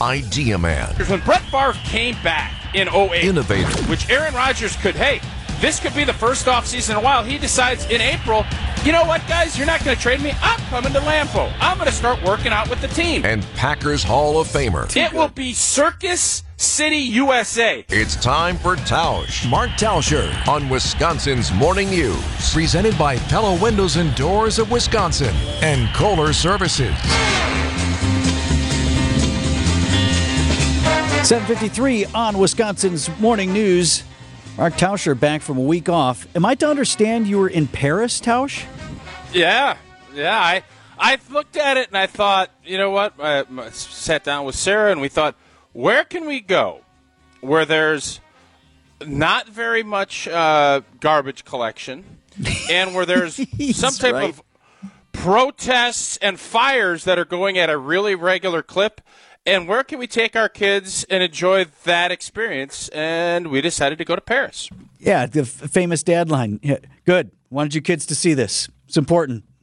Idea Man. When Brett Favre came back in 08, Innovator. which Aaron Rodgers could, hey, this could be the first offseason in a while. He decides in April, you know what, guys, you're not going to trade me. I'm coming to Lambeau. I'm going to start working out with the team. And Packers Hall of Famer. It will be Circus City, USA. It's time for Tausch Mark Tauscher. on Wisconsin's Morning News. Presented by Pella Windows and Doors of Wisconsin and Kohler Services. 753 on Wisconsin's Morning News. Mark Tauscher back from a week off. Am I to understand you were in Paris, Tausch? Yeah, yeah. I I looked at it and I thought, you know what? I, I sat down with Sarah and we thought, where can we go where there's not very much uh, garbage collection and where there's some type right. of protests and fires that are going at a really regular clip. And where can we take our kids and enjoy that experience? And we decided to go to Paris. Yeah, the f- famous dad line. Yeah, good. Wanted you kids to see this. It's important.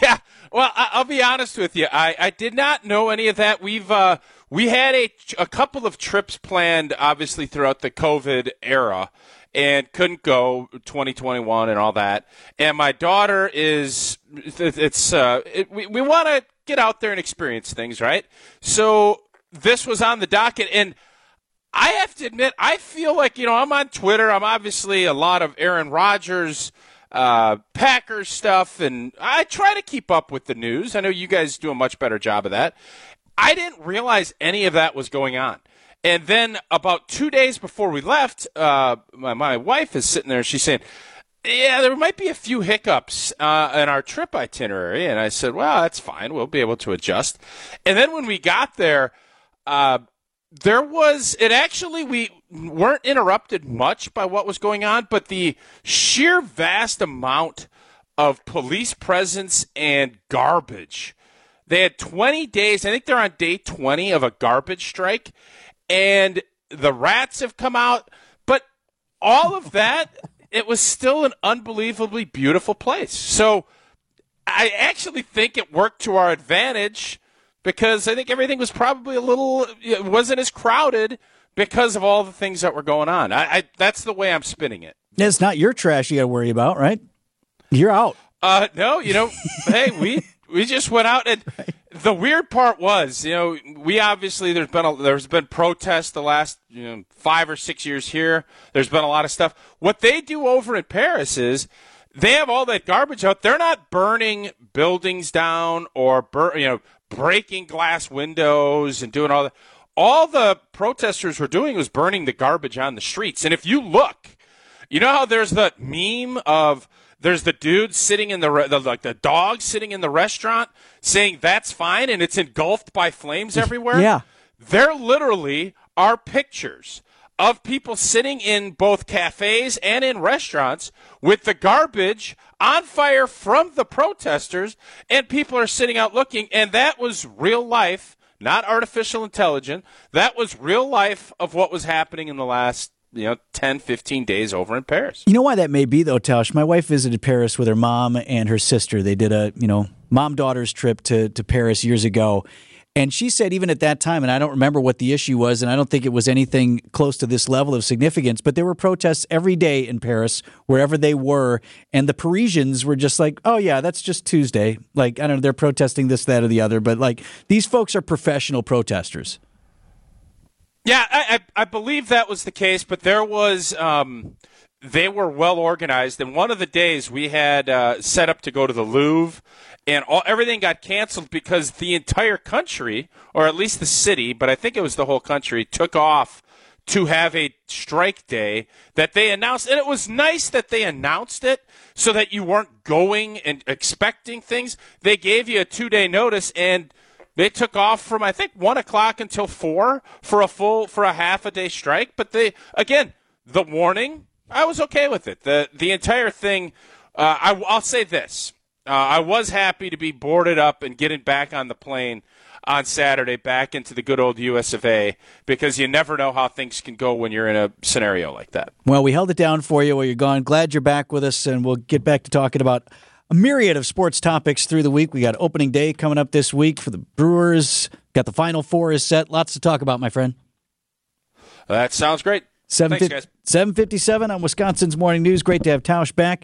Yeah. Well, I- I'll be honest with you. I, I did not know any of that. We've uh, we had a a couple of trips planned, obviously throughout the COVID era, and couldn't go 2021 and all that. And my daughter is it's uh, it, we we want to get out there and experience things, right? So this was on the docket, and I have to admit, I feel like you know I'm on Twitter. I'm obviously a lot of Aaron Rodgers, uh, Packers stuff, and I try to keep up with the news. I know you guys do a much better job of that. I didn't realize any of that was going on. And then about two days before we left, uh, my, my wife is sitting there. She's saying, "Yeah, there might be a few hiccups uh, in our trip itinerary." And I said, "Well, that's fine. We'll be able to adjust." And then when we got there, uh, there was it actually we weren't interrupted much by what was going on, but the sheer vast amount of police presence and garbage. They had 20 days. I think they're on day 20 of a garbage strike, and the rats have come out. But all of that, it was still an unbelievably beautiful place. So I actually think it worked to our advantage because I think everything was probably a little it wasn't as crowded because of all the things that were going on. I, I that's the way I'm spinning it. It's not your trash you got to worry about, right? You're out. Uh, no, you know, hey, we we just went out and the weird part was, you know, we obviously there's been a, there's been protests the last you know five or six years here. There's been a lot of stuff. What they do over in Paris is they have all that garbage out. They're not burning buildings down or bur- you know breaking glass windows and doing all that. All the protesters were doing was burning the garbage on the streets. And if you look, you know how there's that meme of there's the dude sitting in the, re- the like the dog sitting in the restaurant saying that's fine and it's engulfed by flames everywhere. Yeah. There literally are pictures of people sitting in both cafes and in restaurants with the garbage on fire from the protesters and people are sitting out looking and that was real life, not artificial intelligence. That was real life of what was happening in the last you know 10 15 days over in paris You know why that may be though, Tausch? My wife visited Paris with her mom and her sister. They did a, you know, mom daughter's trip to, to Paris years ago. And she said even at that time, and I don't remember what the issue was, and I don't think it was anything close to this level of significance, but there were protests every day in Paris, wherever they were. And the Parisians were just like, oh, yeah, that's just Tuesday. Like, I don't know, they're protesting this, that, or the other. But like, these folks are professional protesters. Yeah, I, I, I believe that was the case, but there was um, they were well organized. And one of the days we had uh, set up to go to the Louvre, and all, everything got canceled because the entire country, or at least the city, but I think it was the whole country, took off to have a strike day that they announced. And it was nice that they announced it so that you weren't going and expecting things. They gave you a two day notice and they took off from I think one o'clock until four for a full for a half a day strike. But they again the warning. I was okay with it. the The entire thing. Uh, I, I'll say this. Uh, I was happy to be boarded up and getting back on the plane on Saturday back into the good old US of A because you never know how things can go when you're in a scenario like that. Well, we held it down for you while you're gone. Glad you're back with us, and we'll get back to talking about a myriad of sports topics through the week. We got opening day coming up this week for the Brewers. Got the final four is set. Lots to talk about, my friend. That sounds great. Thanks, guys. 757 on Wisconsin's Morning News. Great to have Tausch back.